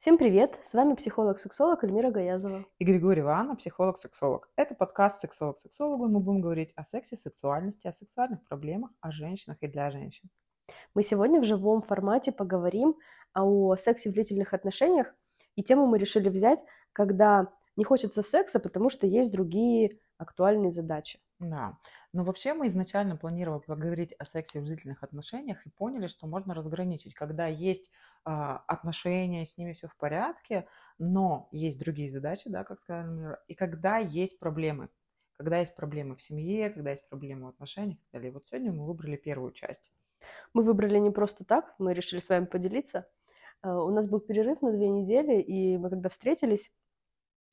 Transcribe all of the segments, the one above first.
Всем привет! С вами психолог-сексолог Эльмира Гаязова. И Григорий Иванов, психолог-сексолог. Это подкаст «Сексолог-сексологу», мы будем говорить о сексе, сексуальности, о сексуальных проблемах, о женщинах и для женщин. Мы сегодня в живом формате поговорим о сексе в длительных отношениях, и тему мы решили взять, когда не хочется секса, потому что есть другие актуальные задачи. Да. Но вообще мы изначально планировали поговорить о сексе в длительных отношениях и поняли, что можно разграничить, когда есть а, отношения, с ними все в порядке, но есть другие задачи, да, как сказали Мира, и когда есть проблемы. Когда есть проблемы в семье, когда есть проблемы в отношениях и так далее. И вот сегодня мы выбрали первую часть. Мы выбрали не просто так, мы решили с вами поделиться. А, у нас был перерыв на две недели, и мы когда встретились,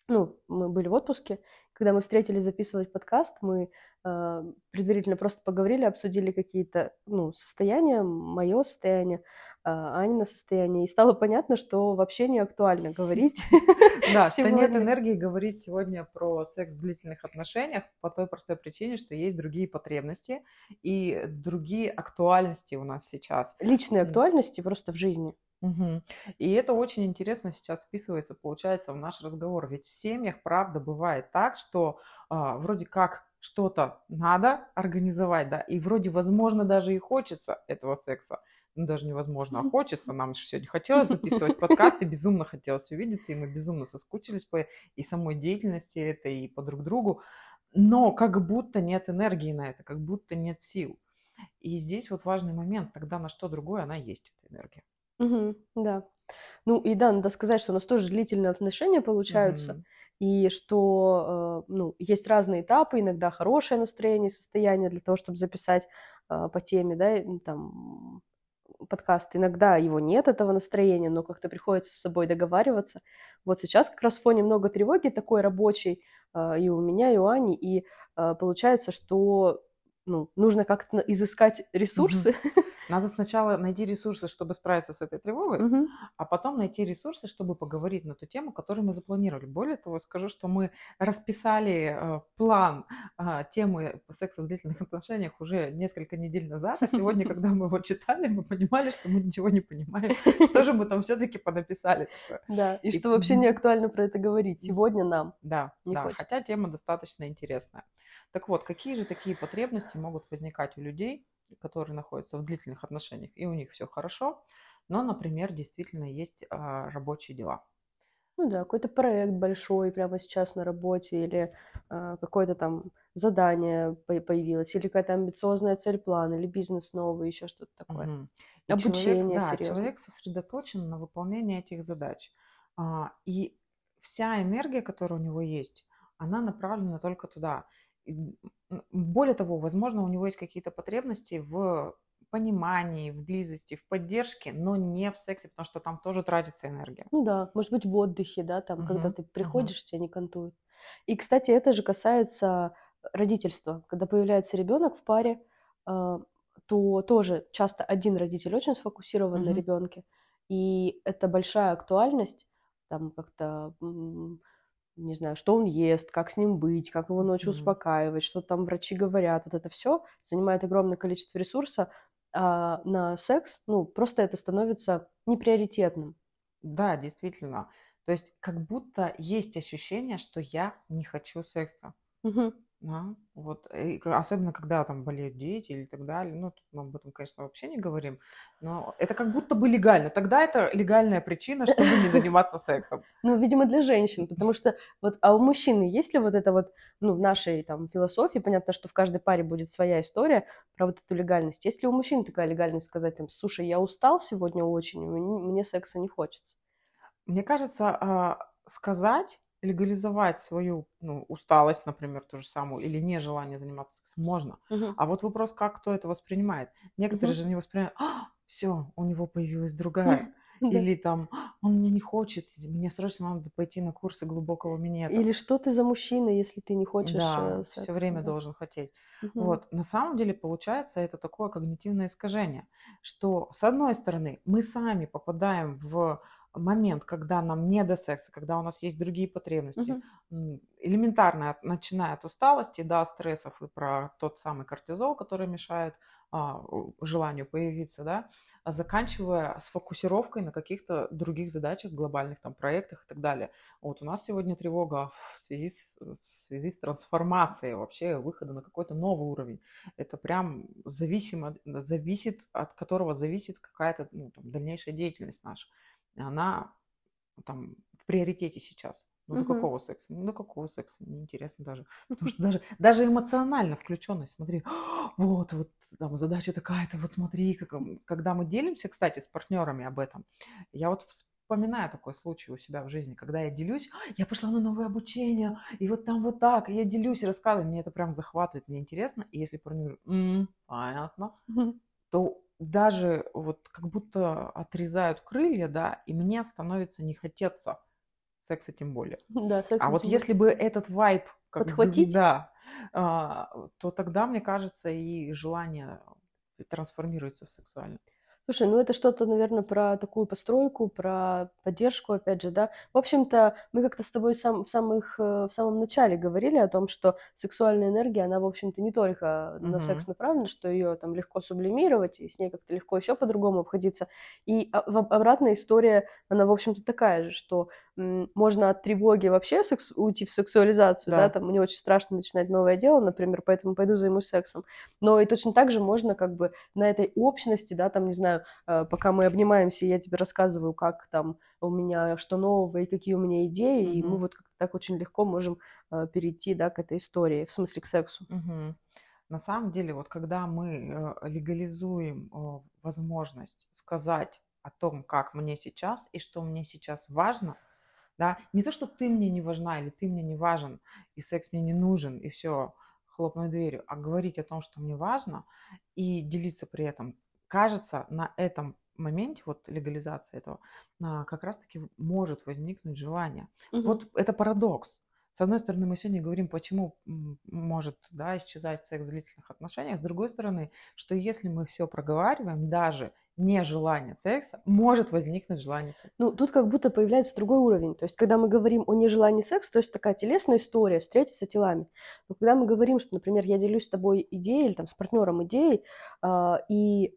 ну, мы были в отпуске, когда мы встретились записывать подкаст, мы э, предварительно просто поговорили, обсудили какие-то, ну, состояния, мое состояние, э, Анина состояние, и стало понятно, что вообще не актуально говорить. Да, что нет энергии говорить сегодня про секс в длительных отношениях по той простой причине, что есть другие потребности и другие актуальности у нас сейчас. Личные актуальности просто в жизни. Угу. И это очень интересно сейчас вписывается, получается, в наш разговор. Ведь в семьях, правда, бывает так, что а, вроде как что-то надо организовать, да, и вроде, возможно, даже и хочется этого секса. Ну, даже невозможно, а хочется. Нам же сегодня хотелось записывать подкасты, безумно хотелось увидеться, и мы безумно соскучились по и самой деятельности этой, и по друг другу. Но как будто нет энергии на это, как будто нет сил. И здесь вот важный момент, тогда на что другое она есть, эта энергия. Мгм. Да. Ну и да, надо сказать, что у нас тоже длительные отношения получаются, Мгм. и что, э, ну, есть разные этапы, иногда хорошее настроение, состояние для того, чтобы записать э, по теме, да, там подкаст. Иногда его нет, этого настроения, но как-то приходится с собой договариваться. Вот сейчас как раз в фоне много тревоги такой рабочей э, и у меня, и у Ани, и получается, что ну, нужно как-то изыскать ресурсы, Надо сначала найти ресурсы, чтобы справиться с этой тревогой, угу. а потом найти ресурсы, чтобы поговорить на ту тему, которую мы запланировали. Более того, скажу, что мы расписали э, план э, темы секса в длительных отношениях уже несколько недель назад, а сегодня, когда мы его читали, мы понимали, что мы ничего не понимаем, что же мы там все-таки понаписали. Да, и что вообще не актуально про это говорить сегодня нам. Да, да, хотя тема достаточно интересная. Так вот, какие же такие потребности могут возникать у людей, которые находятся в длительных отношениях, и у них все хорошо, но, например, действительно есть а, рабочие дела. Ну да, какой-то проект большой прямо сейчас на работе, или а, какое-то там задание появилось, или какая-то амбициозная цель план, или бизнес новый, еще что-то такое. Угу. Обучение, человек, да, серьезно. человек сосредоточен на выполнении этих задач. А, и вся энергия, которая у него есть, она направлена только туда. Более того, возможно, у него есть какие-то потребности в понимании, в близости, в поддержке, но не в сексе, потому что там тоже тратится энергия. Ну да, может быть, в отдыхе, да, там, uh-huh, когда ты приходишь, uh-huh. тебя не кантуют. И, кстати, это же касается родительства. Когда появляется ребенок в паре, а, то тоже часто один родитель очень сфокусирован uh-huh. на ребенке, и это большая актуальность, там как-то не знаю, что он ест, как с ним быть, как его ночью mm-hmm. успокаивать, что там врачи говорят, вот это все занимает огромное количество ресурса, а на секс, ну, просто это становится неприоритетным. Да, действительно. То есть как будто есть ощущение, что я не хочу секса. Угу. Да, вот, и особенно когда там болеют дети или так далее, ну, мы об этом, конечно, вообще не говорим, но это как будто бы легально. Тогда это легальная причина, чтобы не заниматься сексом. Ну, видимо, для женщин, потому что вот, а у мужчины есть ли вот это вот, ну, в нашей там философии, понятно, что в каждой паре будет своя история про вот эту легальность. Есть ли у мужчин такая легальность сказать там, слушай, я устал сегодня очень, мне секса не хочется? Мне кажется, а, сказать легализовать свою ну, усталость, например, ту же самую, или нежелание заниматься сексом, можно. Угу. А вот вопрос, как кто это воспринимает. Некоторые угу. же не воспринимают, а, все, у него появилась другая. Или там, «А, он мне не хочет, мне срочно надо пойти на курсы глубокого минета. Или что ты за мужчина, если ты не хочешь Да, секса, все время да. должен хотеть. Угу. Вот, на самом деле, получается, это такое когнитивное искажение, что, с одной стороны, мы сами попадаем в момент, когда нам не до секса, когда у нас есть другие потребности, угу. элементарно, начиная от усталости до стрессов и про тот самый кортизол, который мешает а, желанию появиться, да, а заканчивая сфокусировкой на каких-то других задачах, глобальных там проектах и так далее. Вот у нас сегодня тревога в связи с, в связи с трансформацией, вообще выхода на какой-то новый уровень. Это прям зависимо, зависит, от которого зависит какая-то ну, там, дальнейшая деятельность наша. Она там в приоритете сейчас. Ну, до какого секса? Ну, до какого секса? Неинтересно даже. Потому что даже, даже эмоционально включенность, смотри, вот, вот, там, задача такая-то, вот смотри, как, когда мы делимся, кстати, с партнерами об этом, я вот вспоминаю такой случай у себя в жизни, когда я делюсь, я пошла на новое обучение, и вот там вот так, и я делюсь и рассказываю, мне это прям захватывает, мне интересно, и если партнер, м-м, понятно, то даже вот как будто отрезают крылья, да, и мне становится не хотеться секса тем более. Да, секса а вот тем если бы этот вайб как Подхватить? Бы, да, а, то тогда, мне кажется, и желание трансформируется в сексуальное. Слушай, ну это что-то, наверное, про такую постройку, про поддержку, опять же, да. В общем-то, мы как-то с тобой сам, в, самых, э, в самом начале говорили о том, что сексуальная энергия, она, в общем-то, не только на секс направлена, что ее там легко сублимировать, и с ней как-то легко еще по-другому обходиться. И обратная история, она, в общем-то, такая же, что можно от тревоги вообще секс, уйти в сексуализацию, да. да, там мне очень страшно начинать новое дело, например, поэтому пойду займусь сексом. Но и точно так же можно как бы на этой общности, да, там, не знаю, э, пока мы обнимаемся, я тебе рассказываю, как там у меня что нового и какие у меня идеи, mm-hmm. и мы вот так очень легко можем э, перейти, да, к этой истории, в смысле к сексу. Mm-hmm. На самом деле, вот когда мы э, легализуем возможность сказать о том, как мне сейчас и что мне сейчас важно, да, не то, что ты мне не важна или ты мне не важен, и секс мне не нужен, и все, хлопнуть дверью, а говорить о том, что мне важно, и делиться при этом. Кажется, на этом моменте, вот легализация этого, а, как раз-таки может возникнуть желание. Угу. Вот это парадокс. С одной стороны, мы сегодня говорим, почему может да, исчезать секс в длительных отношениях. С другой стороны, что если мы все проговариваем, даже нежелание секса, может возникнуть желание секса. Ну, тут как будто появляется другой уровень. То есть, когда мы говорим о нежелании секса, то есть такая телесная история, встретиться телами. Но когда мы говорим, что, например, я делюсь с тобой идеей или там с партнером идеей, э, и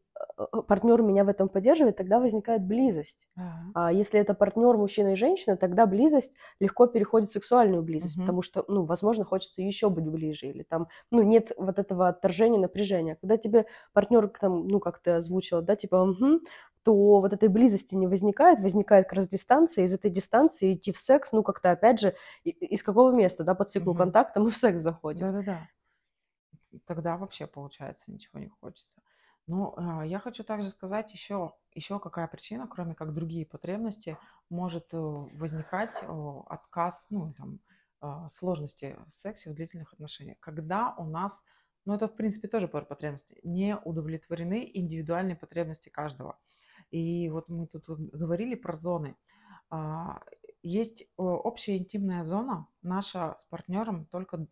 партнер меня в этом поддерживает, тогда возникает близость. Uh-huh. А если это партнер мужчина и женщина, тогда близость легко переходит в сексуальную близость, uh-huh. потому что, ну, возможно, хочется еще быть ближе, или там, ну, нет вот этого отторжения, напряжения. Когда тебе партнер, там, ну, как ты озвучила, да, типа, угу, то вот этой близости не возникает, возникает как раз дистанция, из этой дистанции идти в секс, ну, как-то, опять же, из какого места, да, по циклу uh-huh. контакта мы в секс заходим. Да-да-да. Тогда вообще, получается, ничего не хочется. Ну, а, я хочу также сказать еще, еще какая причина, кроме как другие потребности, может э, возникать отказ, ну, там, а, сложности в сексе в длительных отношениях. Когда у нас, ну, это, в принципе, тоже про потребности, не удовлетворены индивидуальные потребности каждого. И вот мы тут говорили про зоны. А, есть общая интимная зона, наша с партнером только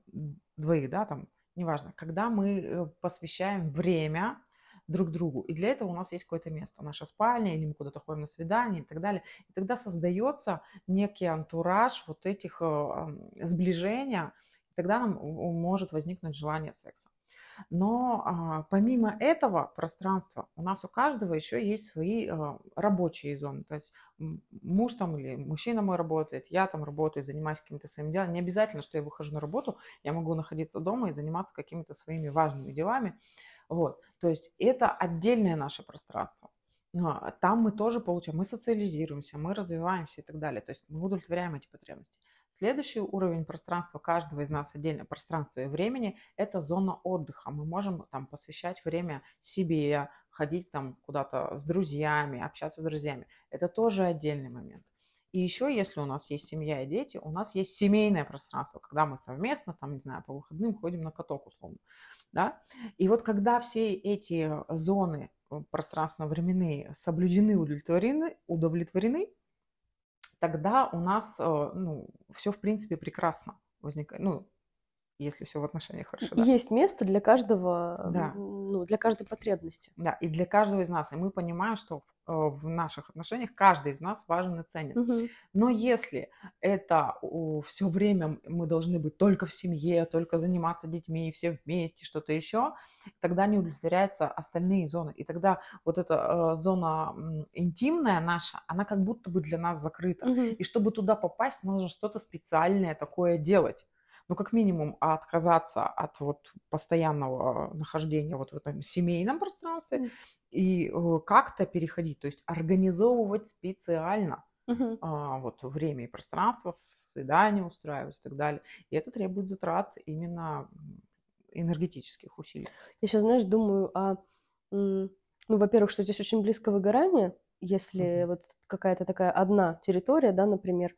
двоих, да, там, неважно, когда мы э, посвящаем время друг другу. И для этого у нас есть какое-то место, наша спальня, или мы куда-то ходим на свидание и так далее. И тогда создается некий антураж вот этих э, сближения, и тогда нам может возникнуть желание секса. Но а, помимо этого пространства у нас у каждого еще есть свои а, рабочие зоны. То есть муж там или мужчина мой работает, я там работаю, занимаюсь какими-то своими делами. Не обязательно, что я выхожу на работу, я могу находиться дома и заниматься какими-то своими важными делами. Вот. То есть это отдельное наше пространство. Но там мы тоже получаем, мы социализируемся, мы развиваемся и так далее. То есть мы удовлетворяем эти потребности. Следующий уровень пространства каждого из нас отдельно пространства и времени – это зона отдыха. Мы можем там посвящать время себе, ходить там куда-то с друзьями, общаться с друзьями. Это тоже отдельный момент. И еще, если у нас есть семья и дети, у нас есть семейное пространство, когда мы совместно, там, не знаю, по выходным ходим на каток условно. Да? И вот когда все эти зоны э, пространственно-временные соблюдены, удовлетворены, удовлетворены, тогда у нас э, ну, все в принципе прекрасно возникает. Ну, если все в отношениях хорошо. Да. Есть место для каждого, да. ну, для каждой потребности. Да, и для каждого из нас. И мы понимаем, что в, э, в наших отношениях каждый из нас важен и ценен. Угу. Но если это все время мы должны быть только в семье, только заниматься детьми, все вместе, что-то еще, тогда не удовлетворяются остальные зоны. И тогда вот эта э, зона интимная наша, она как будто бы для нас закрыта. Угу. И чтобы туда попасть, нужно что-то специальное такое делать ну, как минимум, отказаться от вот постоянного нахождения вот в этом семейном пространстве и э, как-то переходить, то есть организовывать специально mm-hmm. а, вот время и пространство, свидания устраивать и так далее. И это требует затрат именно энергетических усилий. Я сейчас, знаешь, думаю о, ну, во-первых, что здесь очень близко выгорание, если mm-hmm. вот какая-то такая одна территория, да, например,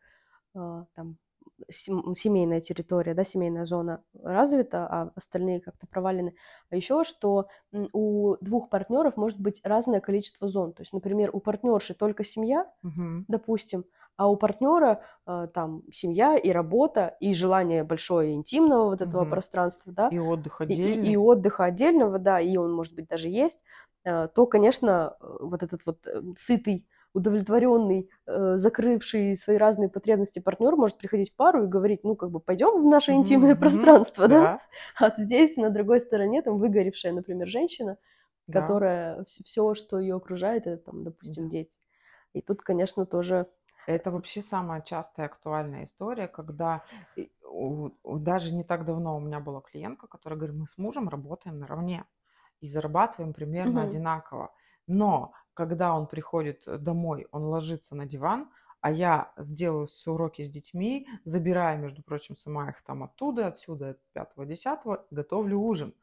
а, там семейная территория, да, семейная зона развита, а остальные как-то провалены. А еще что у двух партнеров может быть разное количество зон. То есть, например, у партнерши только семья, угу. допустим, а у партнера э, там семья и работа и желание большое интимного вот этого угу. пространства, да, и отдых отдельно, и, и отдыха отдельного, да, и он может быть даже есть, э, то, конечно, э, вот этот вот сытый удовлетворенный, э, закрывший свои разные потребности партнер может приходить в пару и говорить, ну, как бы, пойдем в наше интимное mm-hmm. пространство, да? да? А здесь, на другой стороне, там, выгоревшая, например, женщина, да. которая все, что ее окружает, это, там, допустим, да. дети. И тут, конечно, тоже... Это вообще самая частая актуальная история, когда даже не так давно у меня была клиентка, которая говорит, мы с мужем работаем наравне и зарабатываем примерно угу. одинаково. Но когда он приходит э, домой, он ложится на диван, а я сделаю все уроки с детьми, забираю, между прочим, сама их там оттуда, отсюда, от пятого, десятого, готовлю ужин.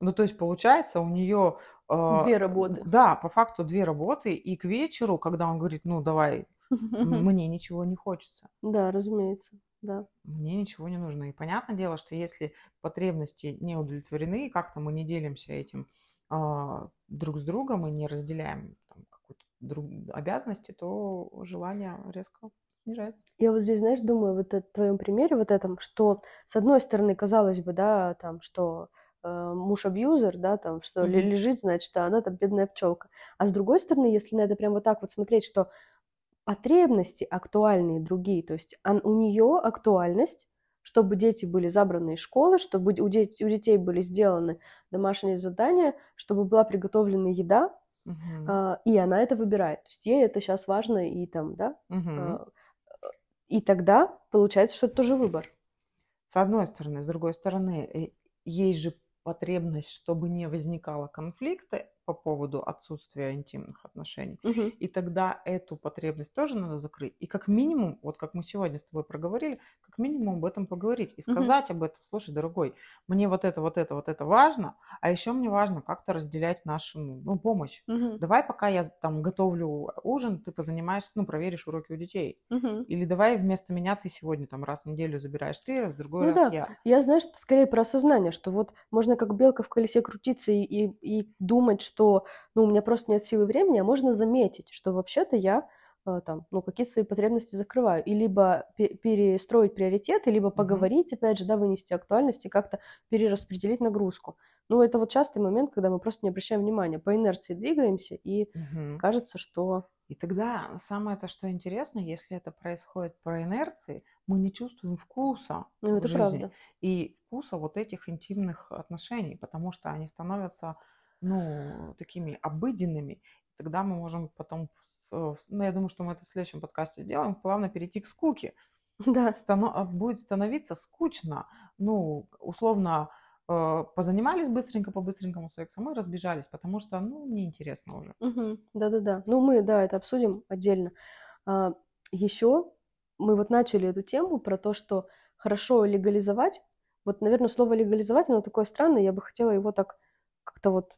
Ну, то есть, получается, у нее... Э, две работы. Да, по факту две работы. И к вечеру, когда он говорит, ну, давай, мне ничего не хочется. Да, разумеется, да. Мне ничего не нужно. И понятное дело, что если потребности не удовлетворены, как-то мы не делимся этим друг с другом и не разделяем какую-то друг... обязанности, то желание резко снижается. Я вот здесь, знаешь, думаю, вот в твоем примере вот этом, что с одной стороны, казалось бы, да, там, что э, муж-абьюзер, да, там, что mm-hmm. лежит, значит, а она там бедная пчелка. А с другой стороны, если на это прям вот так вот смотреть, что потребности актуальные другие, то есть он, у нее актуальность чтобы дети были забраны из школы, чтобы у, детей, у детей были сделаны домашние задания, чтобы была приготовлена еда, угу. а, и она это выбирает. То есть ей это сейчас важно и там, да, угу. а, и тогда получается, что это тоже выбор. С одной стороны, с другой стороны, э, есть же потребность, чтобы не возникало конфликта, по поводу отсутствия интимных отношений. Угу. И тогда эту потребность тоже надо закрыть. И как минимум, вот как мы сегодня с тобой проговорили, как минимум об этом поговорить и сказать угу. об этом. Слушай, дорогой, мне вот это, вот это, вот это важно, а еще мне важно как-то разделять нашу ну, помощь. Угу. Давай, пока я там готовлю ужин, ты позанимаешься, ну, проверишь уроки у детей. Угу. Или давай вместо меня ты сегодня там раз в неделю забираешь ты, раз в другой ну, раз да. я. Я, знаешь, скорее про осознание, что вот можно как белка в колесе крутиться и, и, и думать, что что ну, у меня просто нет силы времени, а можно заметить, что вообще-то я э, там, ну, какие-то свои потребности закрываю. И либо перестроить приоритеты, либо поговорить, mm-hmm. опять же, да, вынести актуальность и как-то перераспределить нагрузку. Ну, это вот частый момент, когда мы просто не обращаем внимания, по инерции двигаемся, и mm-hmm. кажется, что... И тогда самое то, что интересно, если это происходит по инерции, мы не чувствуем вкуса ну, это в жизни. Правда. И вкуса вот этих интимных отношений, потому что они становятся ну, такими обыденными, тогда мы можем потом, ну, я думаю, что мы это в следующем подкасте сделаем, плавно перейти к скуке. Да. Станов... А, будет становиться скучно. Ну, условно, э, позанимались быстренько по быстренькому сексу, мы разбежались, потому что, ну, неинтересно уже. Угу. Да-да-да. Ну, мы, да, это обсудим отдельно. А, еще мы вот начали эту тему про то, что хорошо легализовать. Вот, наверное, слово легализовать, оно такое странное, я бы хотела его так как-то вот...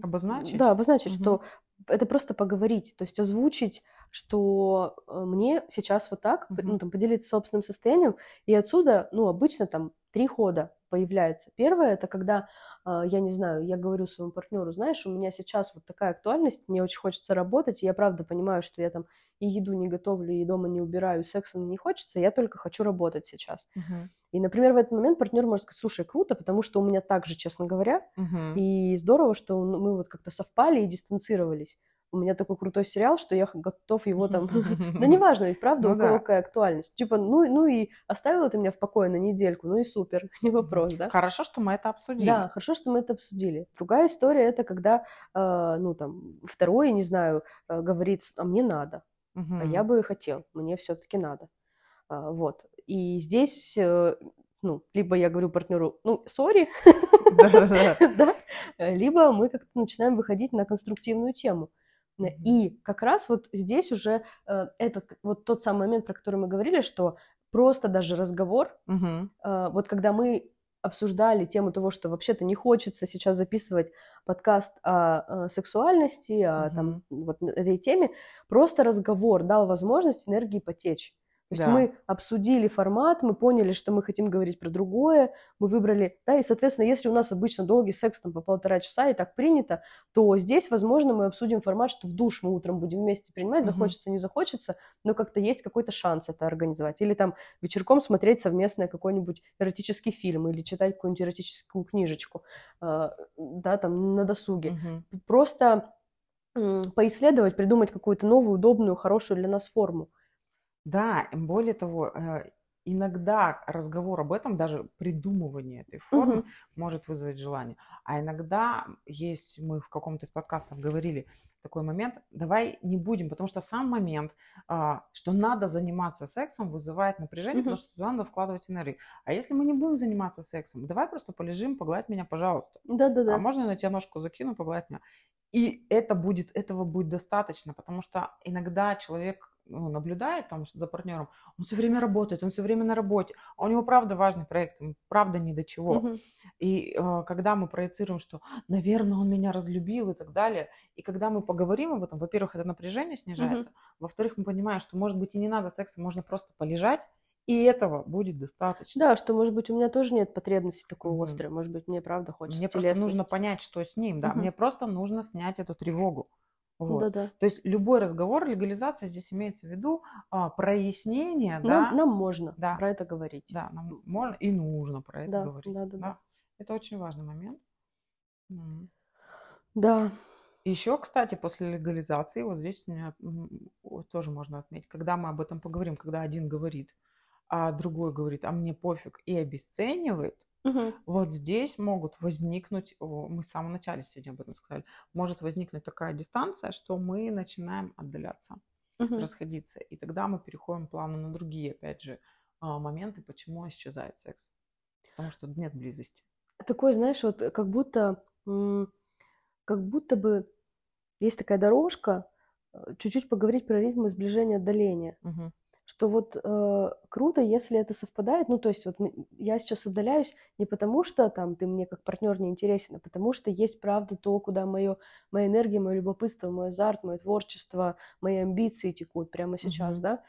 Обозначить? Да, обозначить, угу. что это просто поговорить, то есть озвучить, что э, мне сейчас вот так, угу. ну, там, поделиться собственным состоянием, и отсюда, ну, обычно там три хода появляется. Первое, это когда, э, я не знаю, я говорю своему партнеру, знаешь, у меня сейчас вот такая актуальность, мне очень хочется работать, и я правда понимаю, что я там и еду не готовлю, и дома не убираю, и секса мне не хочется, я только хочу работать сейчас. Мгм. И, например, в этот момент партнер может сказать, слушай, круто, потому что у меня так же, честно говоря, Мгм. и здорово, что ну, мы вот как-то совпали и дистанцировались. У меня такой крутой сериал, что я готов его там... Да неважно, ведь правда, Ну у кого какая актуальность. Типа, ну, ну и оставила ты меня в покое на недельку, ну и супер, не вопрос, да? Хорошо, что мы это обсудили. Да, хорошо, что мы это обсудили. Другая история это когда, э, ну там, второй, не знаю, э, говорит, а мне надо, а я бы хотел, мне все-таки надо. А, вот. И здесь, э, ну, либо я говорю партнеру, ну, сори, да, э, либо мы как-то начинаем выходить на конструктивную тему. И как раз вот здесь уже э, этот вот тот самый момент, про который мы говорили, что просто даже разговор, вот когда мы обсуждали тему того, что вообще-то не хочется сейчас записывать подкаст о, э, сексуальности, о там, вот этой теме, просто разговор дал возможность энергии потечь. То есть Да. мы обсудили формат, мы поняли, что мы хотим говорить про другое, мы выбрали, да, и, соответственно, если у нас обычно долгий секс там по полтора часа и так принято, то здесь, возможно, мы обсудим формат, что в душ мы утром будем вместе принимать, захочется, не захочется, но как-то есть какой-то шанс это организовать. Или там вечерком смотреть совместно какой-нибудь эротический фильм или читать какую-нибудь эротическую книжечку, э, да, там на досуге. Мгм. Просто поисследовать, придумать какую-то новую, удобную, хорошую для нас форму. Да, более того, э, иногда разговор об этом, даже придумывание этой формы Мгм. может вызвать желание. А иногда есть, мы в каком-то из подкастов говорили такой момент, давай не будем, потому что сам момент, а, что надо заниматься сексом, вызывает напряжение, Мгм. потому что туда надо вкладывать энергию. А если мы не будем заниматься сексом, давай просто полежим, погладь меня, пожалуйста. А Да-да-да. можно я на тебя ножку закину, погладь меня? И это будет, этого будет достаточно, потому что иногда человек ну, наблюдает там за партнером, он все время работает, он все время на работе, а у него правда важный проект, правда ни до чего. Мгм. И э, когда мы проецируем, что, наверное, он меня разлюбил и так далее, и когда мы поговорим об этом, во-первых, это напряжение снижается, во-вторых, мы понимаем, что, может быть, и не надо секса, можно просто полежать, и этого будет достаточно. Да, что, может быть, у меня тоже нет потребности такой Мгм. острой, может быть, мне правда хочется Мне просто нужно понять, что с ним, да, Мгм. мне просто нужно снять эту тревогу. Вот. Да-да. То есть любой разговор, легализация здесь имеется в виду а, прояснение, Нам, да, нам можно Да. про это говорить. да, нам можно и нужно про это Да, говорить. да, да, да. Это очень важный момент. Да. Еще, кстати, после легализации, вот здесь меня тоже можно отметить, когда мы об этом поговорим, когда один говорит, а другой говорит, а мне пофиг, и обесценивает, Мгм. вот здесь могут возникнуть, мы в самом начале сегодня об этом сказали, может возникнуть такая дистанция, что мы начинаем отдаляться, Мгм. расходиться, и тогда мы переходим плавно на другие, опять же, а, моменты, почему исчезает секс. Потому что нет близости. Такой, знаешь, вот как будто, как будто бы есть такая дорожка, э, чуть-чуть поговорить про ритмы сближения, отдаления. Что вот э, круто, если это совпадает. Ну, то есть вот мы- я сейчас отдаляюсь не потому, что там ты мне как партнер не интересен, а потому что есть правда то, куда моё, моя энергия, мое любопытство, мой азарт, мое творчество, мои амбиции текут прямо сейчас, Мгм. да.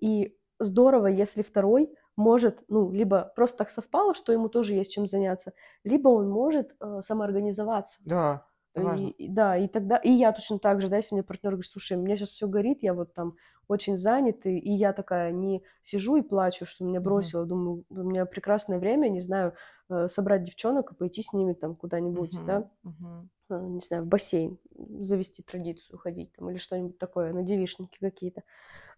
И здорово, если второй может, ну, либо просто так совпало, что ему тоже есть чем заняться, либо он может э, самоорганизоваться. Да, это И, важно. и- да, и тогда, и я точно так же, да, если мне партнер говорит, слушай, у меня сейчас все горит, я вот там очень занят, и, я такая не сижу и плачу, что меня бросило, думаю, у меня прекрасное время, не знаю, э, собрать девчонок и пойти с ними там куда-нибудь, Мгм. да, э, не знаю, в бассейн, завести традицию ходить там или что-нибудь такое, на девишники какие-то.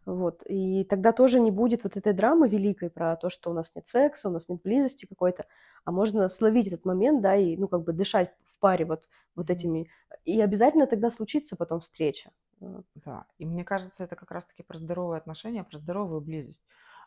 Вот. И тогда тоже не будет вот этой драмы великой про то, что у нас нет секса, у нас нет близости какой-то, а можно словить этот момент, да, и, ну, как бы дышать в паре вот, вот этими. И обязательно тогда случится потом встреча. Э, Да, и мне кажется, это как раз-таки про здоровые отношения, про здоровую близость.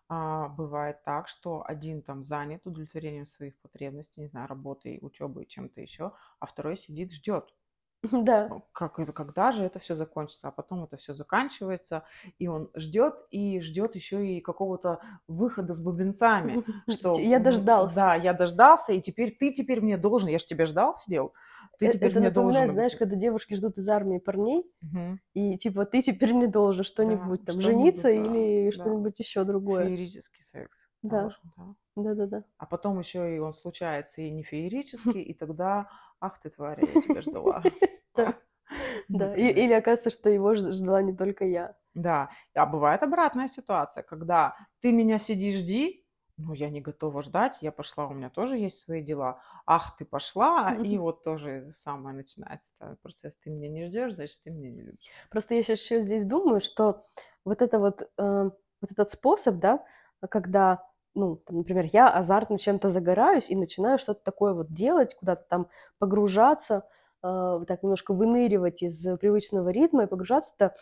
А, бывает так, что один там занят удовлетворением своих потребностей, не знаю, работой, учебой, чем-то еще, а второй сидит, ждет. Да, Ну, Как это, когда же это все закончится? А потом это все заканчивается, и он ждет, и ждет еще и какого-то выхода с бубенцами, что я дождался. Да, я дождался, и теперь ты теперь мне должен. Я же тебя ждал, сидел. Ты Э, теперь Это мне должен. знаешь, когда девушки ждут из армии парней, Мгм. и типа ты теперь мне должен что-нибудь там, что-нибудь, жениться да, или да. что-нибудь еще другое. Феерический секс. Да. должен, да. Да-да-да. А потом еще и он случается и не феерический, и тогда, ах ты тварь, я тебя ждала. Да. Да, или оказывается, что его ждала не только я. Да, а бывает обратная ситуация, когда ты меня сиди, жди, ну, я не готова ждать, я пошла, у меня тоже есть свои дела. Ах, ты пошла, и вот тоже самое начинается процесс. Ты меня не ждешь, значит, ты меня не любишь. Просто я сейчас еще здесь думаю, что вот это вот, э, вот этот способ, да, когда, ну, там, например, я азартно чем-то загораюсь и начинаю что-то такое вот делать, куда-то там погружаться, э, так немножко выныривать из привычного ритма и погружаться, это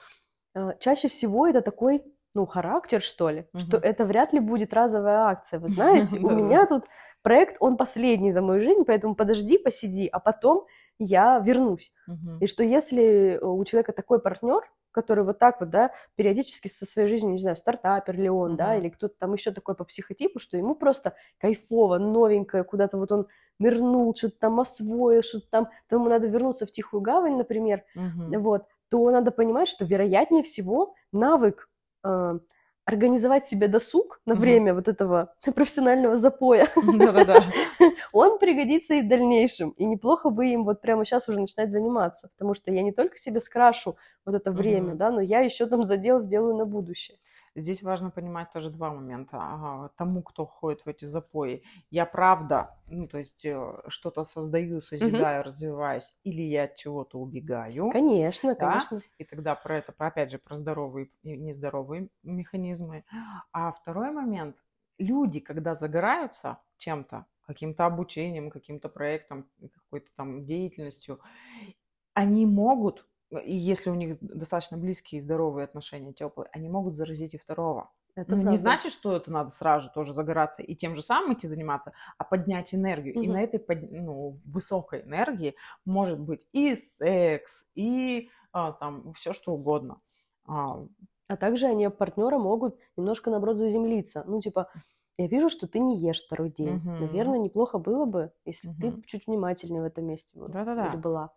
э, чаще всего это такой ну, характер, что ли, угу. что это вряд ли будет разовая акция. Вы знаете, у меня тут проект, он последний за мою жизнь, поэтому подожди, посиди, а потом я вернусь. И что если у человека такой партнер, который вот так вот, да, периодически со своей жизнью, не знаю, стартапер ли он, да, или кто-то там еще такой по психотипу, что ему просто кайфово, новенькое, куда-то вот он нырнул, что-то там освоил, что-то там, то ему надо вернуться в тихую гавань, например, вот, то надо понимать, что вероятнее всего навык э, организовать себе досуг на время mm-hmm. вот этого профессионального запоя, он пригодится и в дальнейшем. И неплохо бы им вот прямо сейчас уже начинать заниматься, потому что я не только себе скрашу вот это время, да, но я еще там задел сделаю на будущее. Здесь важно понимать тоже два момента. Тому, кто ходит в эти запои, я правда, ну, то есть э, что-то создаю, созидаю, угу. развиваюсь, или я от чего-то убегаю. Конечно, да? конечно. И тогда про это, опять же, про здоровые и нездоровые механизмы. А второй момент, люди, когда загораются чем-то, каким-то обучением, каким-то проектом, какой-то там деятельностью, они могут и если у них достаточно близкие и здоровые отношения, теплые, они могут заразить и второго. Это ну, не значит, что это надо сразу же тоже загораться и тем же самым идти заниматься, а поднять энергию. Угу. И на этой ну, высокой энергии может быть и секс, и а, там все что угодно. А, а также они партнеры могут немножко наоборот заземлиться. Ну, типа, я вижу, что ты не ешь второй день. Угу. Наверное, неплохо было бы, если угу. ты чуть внимательнее в этом месте вот, Да-да-да. была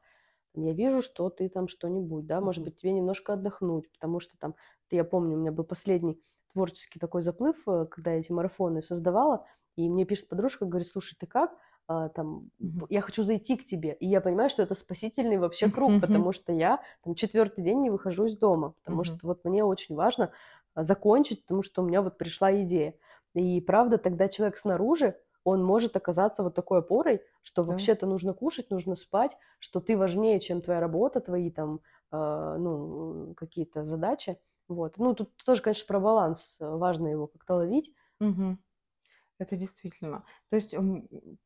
я вижу, что ты там что-нибудь, да, может быть, тебе немножко отдохнуть, потому что там, я помню, у меня был последний творческий такой заплыв, э, когда я эти марафоны создавала, и мне пишет подружка, говорит, слушай, ты как? А, там, я хочу зайти к тебе. И я понимаю, что это спасительный вообще круг, потому что я там четвертый день не выхожу из дома, потому что вот мне очень важно а, закончить, потому что у меня вот пришла идея. И правда, тогда человек снаружи, он может оказаться вот такой опорой, что да. вообще-то нужно кушать, нужно спать, что ты важнее, чем твоя работа, твои там, э, ну, какие-то задачи. Вот. Ну, тут тоже, конечно, про баланс. Важно его как-то ловить. Угу. Это действительно. То есть,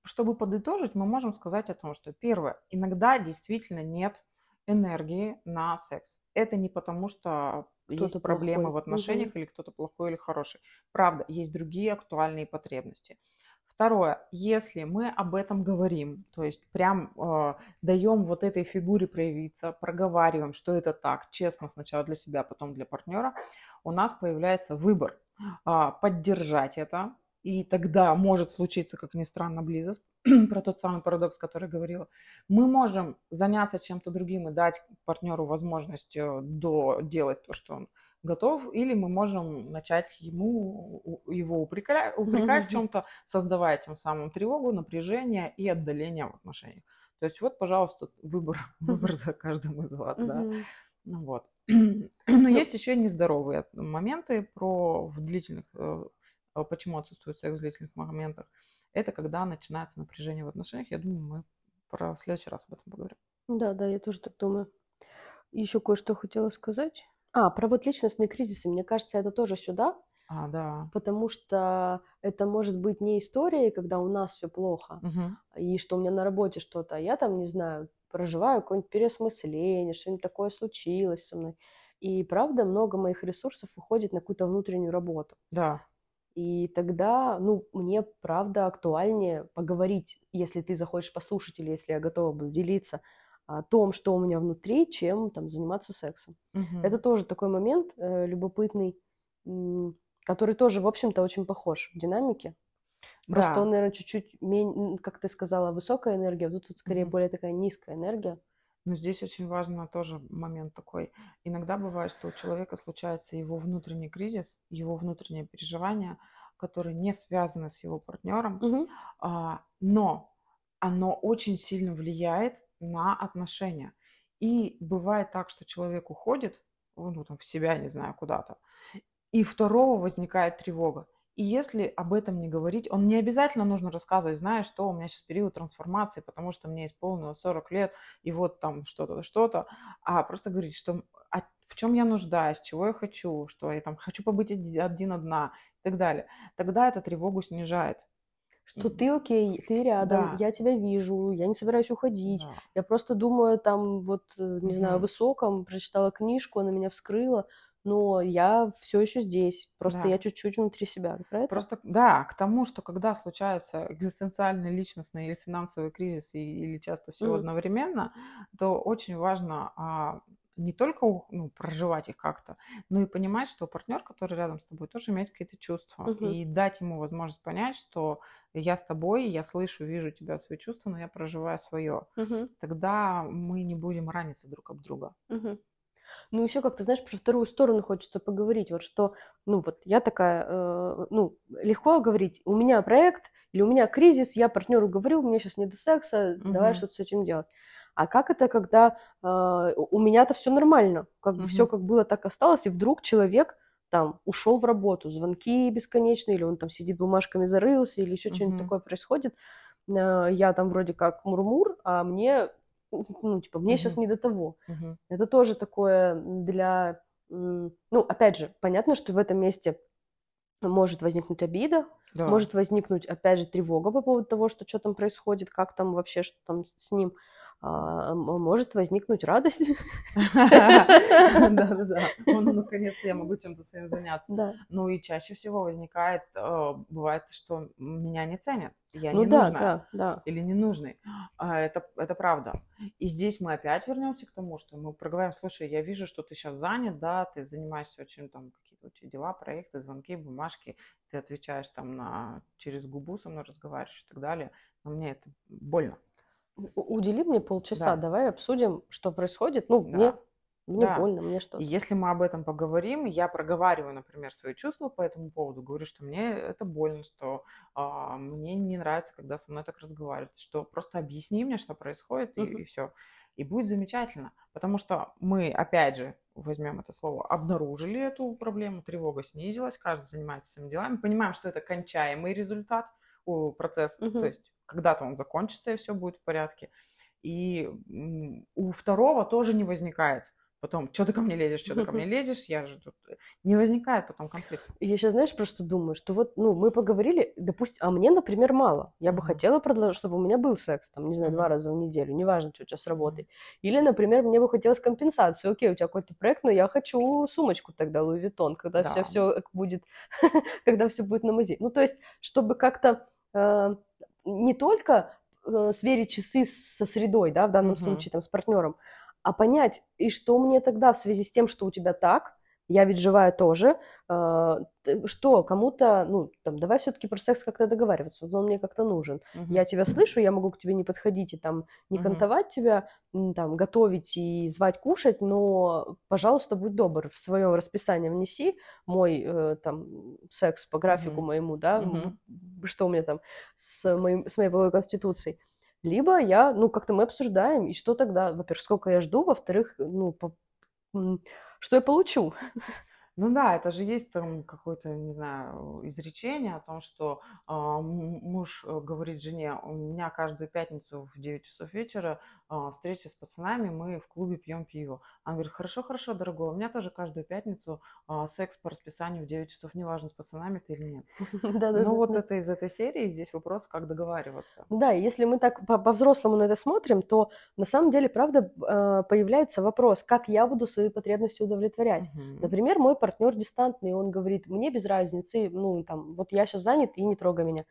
чтобы подытожить, мы можем сказать о том, что первое, иногда действительно нет энергии на секс. Это не потому, что кто есть проблемы плохой. в отношениях угу. или кто-то плохой или хороший. Правда, есть другие актуальные потребности. Второе, если мы об этом говорим, то есть прям э, даем вот этой фигуре проявиться, проговариваем, что это так, честно сначала для себя, потом для партнера, у нас появляется выбор э, поддержать это, и тогда может случиться, как ни странно, близость, про тот самый парадокс, который говорила. Мы можем заняться чем-то другим и дать партнеру возможность э, до, делать то, что он готов, или мы можем начать ему, его упрекать, упрекать в чем-то, создавая тем самым тревогу, напряжение и отдаление в отношениях. То есть вот, пожалуйста, выбор, выбор за каждым из вас, да. Ну вот. Но ну есть еще нездоровые моменты про в длительных, э, почему отсутствует секс в длительных моментах. Это когда начинается напряжение в отношениях. Я думаю, мы про в следующий раз об этом поговорим. Да, да, я тоже так думаю. Еще кое-что хотела сказать. А, про вот личностные кризисы, мне кажется, это тоже сюда, А, да. потому что это может быть не история, когда у нас все плохо, Мгм. и что у меня на работе что-то, а я там, не знаю, проживаю какое-нибудь переосмысление, что-нибудь такое случилось со мной. И правда, много моих ресурсов уходит на какую-то внутреннюю работу. Да. И тогда, ну, мне правда актуальнее поговорить, если ты захочешь послушать или если я готова буду делиться о том, что у меня внутри, чем там заниматься сексом. Угу. Это тоже такой момент э, любопытный, который тоже, в общем-то, очень похож в динамике. Просто да. он, наверное, чуть-чуть как ты сказала, высокая энергия, а тут, тут скорее угу. более такая низкая энергия. Но здесь очень важно тоже момент такой. Иногда бывает, что у человека случается его внутренний кризис, его внутреннее переживание, которые не связаны с его партнером, угу. а, но оно очень сильно влияет на отношения. И бывает так, что человек уходит ну, там, в себя, не знаю, куда-то. И второго возникает тревога. И если об этом не говорить, он не обязательно нужно рассказывать, знаешь, что у меня сейчас период трансформации, потому что мне исполнилось 40 лет, и вот там что-то, что-то, а просто говорить, что а в чем я нуждаюсь, чего я хочу, что я там хочу побыть один одна и так далее. Тогда это тревогу снижает. Что ты окей, ты рядом, Да, я тебя вижу, я не собираюсь уходить. да. Я просто думаю, там вот, э, не знаю, о высоком, прочитала книжку, она меня вскрыла, но я все еще здесь. Просто Да. я чуть-чуть внутри себя. Ты Про это? Просто, да, к тому, что когда случается экзистенциальный, личностный или финансовый кризис, и- или часто все Мгм. одновременно, то очень важно а, не только ну, проживать их как-то, но и понимать, что партнер, который рядом с тобой, тоже имеет какие-то чувства. Мгм. И дать ему возможность понять, что я с тобой, я слышу, вижу тебя, свои чувства, но я проживаю свое. Мгм. Тогда мы не будем раниться друг об друга. Мгм. Ну, еще как-то, знаешь, про вторую сторону хочется поговорить. Вот что, ну, вот я такая, э, ну, легко говорить, у меня проект или у меня кризис, я партнеру говорю, у меня сейчас не до секса, давай Мгм. что-то с этим делать. А как это, когда э, у меня-то все нормально, как бы все как было, так осталось, и вдруг человек там ушел в работу, звонки бесконечные, или он там сидит бумажками зарылся, или еще что-нибудь Мгм. такое происходит. Э, Я там вроде как мурмур, а мне, ну, типа, мне сейчас Мгм. не до того. Мгм. Это тоже такое для... Ну, опять же, понятно, что в этом месте может возникнуть обида, Да. может возникнуть, опять же, тревога по поводу того, что что там происходит, как там вообще, что там с ним. А, может возникнуть радость. Да-да-да. Ну, наконец-то я могу чем-то своим заняться. Ну и чаще всего возникает, э, бывает, что меня не ценят, я Ну не да, нужная да, да. или ненужный. А Это, это правда. И здесь мы опять вернемся к тому, что мы проговорим, слушай, я вижу, что ты сейчас занят, да, ты занимаешься очень там какие-то у тебя дела, проекты, звонки, бумажки, ты отвечаешь там на через губу со мной разговариваешь и так далее. Но мне это больно. У- Удели мне полчаса, Да. давай обсудим, что происходит. Ну, Да. мне Да. больно, мне что-то. И если мы об этом поговорим, я проговариваю, например, свои чувства по этому поводу, говорю, что мне это больно, что а, мне не нравится, когда со мной так разговаривают, что просто объясни мне, что происходит, и, Мгм. все. И будет замечательно, потому что мы, опять же, возьмем это слово, обнаружили эту проблему, тревога снизилась, каждый занимается своими делами, понимаем, что это кончаемый результат, у процесса, Мгм. то есть когда-то он закончится, и все будет в порядке. И у второго тоже не возникает потом, что ты ко мне лезешь, что ты ко мне лезешь, я же тут... Не возникает потом конфликт. Я сейчас, знаешь, просто думаю, что вот, ну, мы поговорили, допустим, а мне, например, мало. Я бы хотела продолжить, чтобы у меня был секс, там, не знаю, два раза в неделю, неважно, что у тебя с работой. Или, например, мне бы хотелось компенсацию. Окей, у тебя какой-то проект, но я хочу сумочку тогда, Луи Виттон, когда Да. все, все будет, когда все будет на мази. Ну, то есть, чтобы как-то э, не только э, сверить часы со средой, да, в данном Мгм. случае, там, с партнером, а понять, и что мне тогда в связи с тем, что у тебя так, я ведь живая тоже, э, что кому-то, ну, там, давай все-таки про секс как-то договариваться, вот он мне как-то нужен. Мгм. Я тебя слышу, я могу к тебе не подходить и там не Мгм. кантовать тебя, там, готовить и звать кушать, но, пожалуйста, будь добр, в своем расписании внеси мой э, там секс по графику Мгм. моему, да, м, что у меня там с, моим, с моей половой конституцией. Либо я, ну, как-то мы обсуждаем, и что тогда, во-первых, сколько я жду, во-вторых, ну, по- что я получу. Ну да, это же есть там какое-то, не знаю, изречение о том, что а, м- муж э, говорит жене, у меня каждую пятницу в 9 часов вечера а, встреча с пацанами, мы в клубе пьем пиво. Она говорит, хорошо, хорошо, дорогой, у меня тоже каждую пятницу а, секс по расписанию в 9 часов, неважно, с пацанами ты или нет. Ну вот это из этой серии, здесь вопрос, как договариваться. Да, если мы так по- по-взрослому на это смотрим, то на самом деле, правда, э, появляется вопрос, как я буду свои потребности удовлетворять. Например, мой партнер дистантный, он говорит, мне без разницы, ну, там, вот я сейчас занят, и не трогай меня.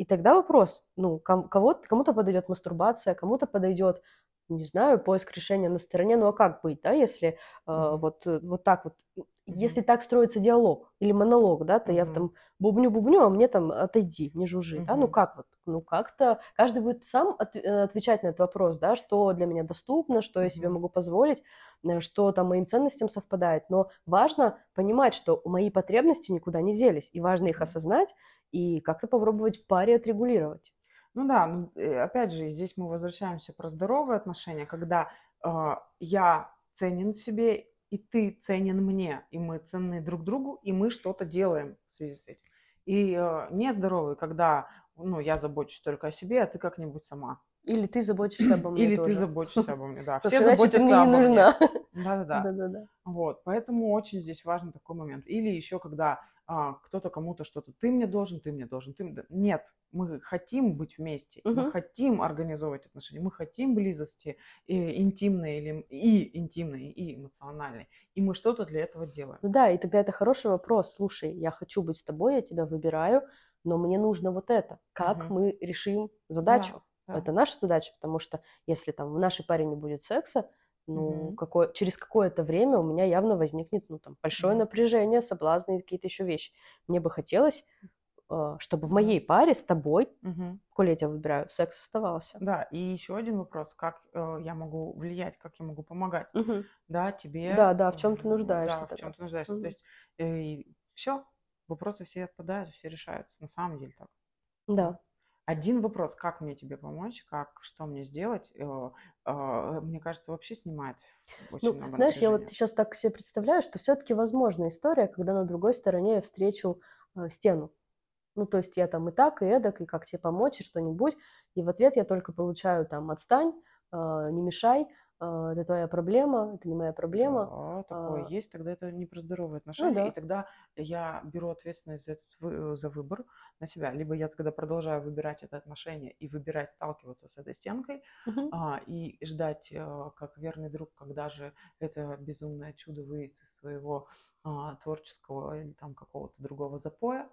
И тогда вопрос, ну, кому-то подойдет мастурбация, кому-то подойдет, не знаю, поиск решения на стороне, ну, а как быть, да, если э, Мгм. вот, э, вот так вот, если так строится диалог или монолог, да, то я Мгм. там бубню-бубню, а мне там отойди, не жужжи, да, ну, как вот, ну, как-то каждый будет сам от- э, отвечать на этот вопрос, да, что для меня доступно, что я себе могу позволить, э, что там моим ценностям совпадает, но важно понимать, что мои потребности никуда не делись, и важно их осознать и как-то попробовать в паре отрегулировать. Ну да, ну, э, опять же, здесь мы возвращаемся про здоровые отношения, когда а, я ценен себе, и ты ценен мне, и мы ценны друг другу, и мы что-то делаем в связи с этим. И э, нездоровый, когда ну, я забочусь только о себе, а ты как-нибудь сама. Или ты заботишься обо мне Или тоже. ты заботишься обо мне, да. Все иначе ты заботятся мне не обо мне. нужна. Да-да-да. Да-да-да. Вот, поэтому очень здесь важен такой момент. Или еще когда а, кто-то кому-то что-то, ты мне должен, ты мне должен, ты мне... Нет, мы хотим быть вместе, мы Мгм. хотим организовывать отношения, мы хотим близости и интимной, или, и интимной, и эмоциональной, и мы что-то для этого делаем. Ну да, и тогда это хороший вопрос. Слушай, я хочу быть с тобой, я тебя выбираю, но мне нужно вот это. Как Мгм. мы решим задачу? Да, да. Это наша задача, потому что если там в нашей паре не будет секса, ну, Мгм. какое, через какое-то время у меня явно возникнет, ну, там, большое Мгм. напряжение, соблазны и какие-то еще вещи. Мне бы хотелось, э, чтобы в моей паре с тобой, Мгм. коли я тебя выбираю, секс оставался. Да, и еще один вопрос, как э, я могу влиять, как я могу помогать, Мгм. да, тебе. Да, да, в чем ты нуждаешься Да, в чем ты нуждаешься. Мгм. То есть все, вопросы все отпадают, все решаются. На самом деле так. Да. Один вопрос, как мне тебе помочь, как, что мне сделать, э, э, мне кажется, вообще снимает очень Ну, много знаешь, я вот напряжения. сейчас так себе представляю, что все-таки возможна история, когда на другой стороне я встречу э, стену. Ну, то есть я там и так, и эдак, и как тебе помочь, и что-нибудь. И в ответ я только получаю там «отстань», э, «не мешай», «это твоя проблема», «это не моя проблема». Да, такое А, есть, тогда это не про здоровые Ну отношения, и да. тогда я беру ответственность за, этот вы- за выбор на себя. Либо я тогда продолжаю выбирать это отношение и выбирать сталкиваться с этой стенкой, Мгм. а, и ждать, э, как верный друг, когда же это безумное чудо выйдет из своего а, творческого или там какого-то другого запоя.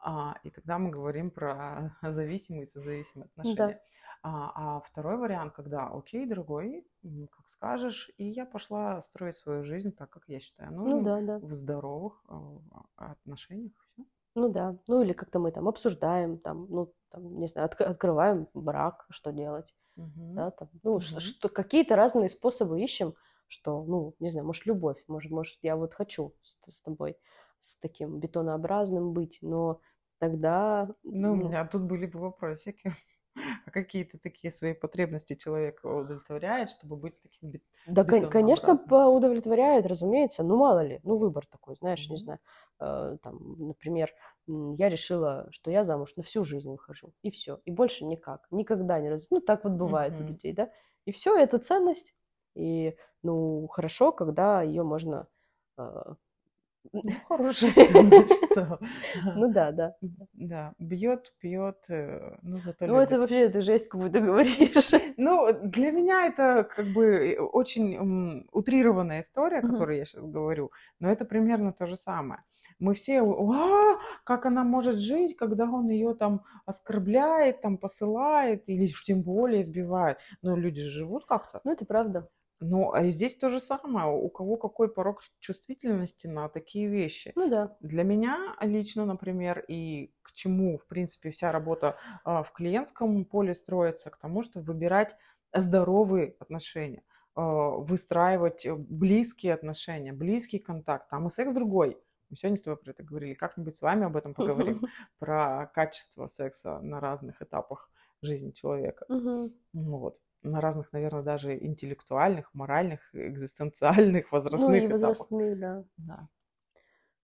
А, и тогда мы говорим про зависимые и созависимые отношения. А, а второй вариант, когда, окей, дорогой, м, как скажешь, и я пошла строить свою жизнь так, как я считаю Ну нужным, да, да. в здоровых э, а, отношениях. Всё. Ну да. Ну или как-то мы там обсуждаем, там, ну, там, не знаю, отк- открываем брак, что делать. Мгм. да, там, ну, ш- Мгм. что, какие-то разные способы ищем, что, ну, не знаю, может, любовь, может, может, я вот хочу с, с тобой с таким бетонообразным быть, но тогда, Ну, у ну, меня тут были бы вопросики. А какие то такие свои потребности человек удовлетворяет, чтобы быть таким бет- да, кон- конечно, удовлетворяет, разумеется, ну, мало ли, ну, выбор такой, знаешь, не Мгм. знаю, э, там, например, я решила, что я замуж на всю жизнь выхожу, и все, и больше никак, никогда не раз, ну, так вот бывает у Мгм. людей, да, и все, это ценность, и, ну, хорошо, когда ее можно э, Ну, хорошая что. Ну да, да. Да, бьет, пьет, э, ну зато Ну это вообще ты жесть какую-то говоришь. Ну, для меня это как бы э, очень утрированная история, которую я сейчас говорю, но это примерно то же самое. Мы все, «А, как она может жить, когда он ее там оскорбляет, там посылает, или тем более избивает. Но люди живут как-то. Ну это правда. Ну, а здесь то же самое. У кого какой порог чувствительности на такие вещи. Ну да. Для меня лично, например, и к чему, в принципе, вся работа а, в клиентском поле строится, к тому, чтобы выбирать здоровые отношения, а, выстраивать э, близкие отношения, близкий контакт. Там и секс другой. Мы сегодня с тобой про это говорили. Как-нибудь с вами об этом поговорим, про качество секса на разных этапах жизни человека. Ну Вот. На разных, наверное, даже интеллектуальных, моральных, экзистенциальных, Ну возрастных и этапах. возрастные, да. Да.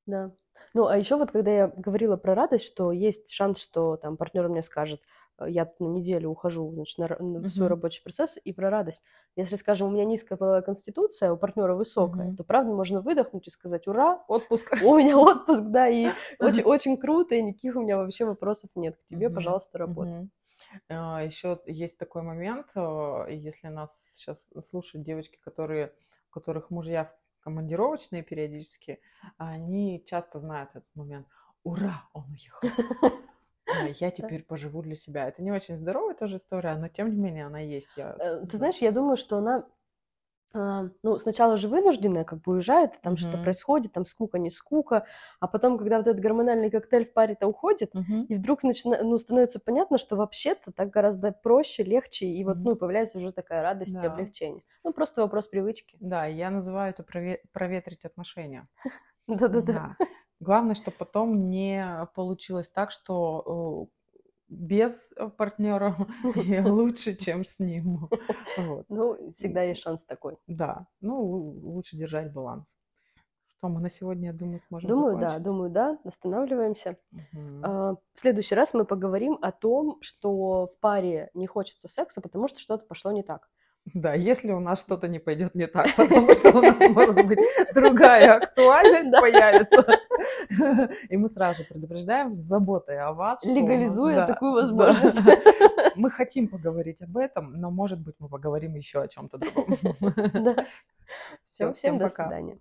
Да. Ну, а еще вот, когда я говорила про радость, что есть шанс, что там партнер мне скажет, э, я на неделю ухожу, значит, на, на- в свой рабочий процесс, и про радость. Если, скажем, у меня низкая половая конституция, у партнера высокая, Мгм. то правда можно выдохнуть и сказать, ура, отпуск, у меня отпуск, да, и очень, очень круто, и никаких у меня вообще вопросов нет. К тебе, пожалуйста, работай. А, Еще есть такой момент, а, если нас сейчас слушают девочки, которые, у которых мужья командировочные периодически, они часто знают этот момент. Ура, он уехал. А, Я теперь поживу для себя. Это не очень здоровая тоже история, но тем не менее она есть. Я Э. Ты знаешь, я думаю, что она, ну, сначала же вынужденная, как бы уезжает, там что-то Мгм. происходит, там скука, не скука, а потом, когда вот этот гормональный коктейль в паре-то уходит, Мгм. и вдруг начина... ну, становится понятно, что вообще-то так гораздо проще, легче, и вот, Мгм. ну, появляется уже такая радость и Да. облегчение. Ну, просто вопрос привычки. Да, я называю это прове- проветрить отношения. Да-да-да. Да. Главное, чтобы потом не получилось так, что без партнера и лучше, чем с ним. Вот. Ну, всегда есть шанс такой. Да, ну, лучше держать баланс. Что мы на сегодня, я думаю, сможем Думаю, закончить. да, думаю, да, останавливаемся. Мгм. А, В следующий раз мы поговорим о том, что в паре не хочется секса, потому что что-то пошло не так. Да, если у нас что-то не пойдет не так, потому что у нас, может быть, другая актуальность появится. И мы сразу же предупреждаем с заботой о вас. Легализуя да, такую возможность. да. Мы хотим поговорить об этом, но, может быть, мы поговорим еще о чем-то другом. Да. Все, Всем до свидания.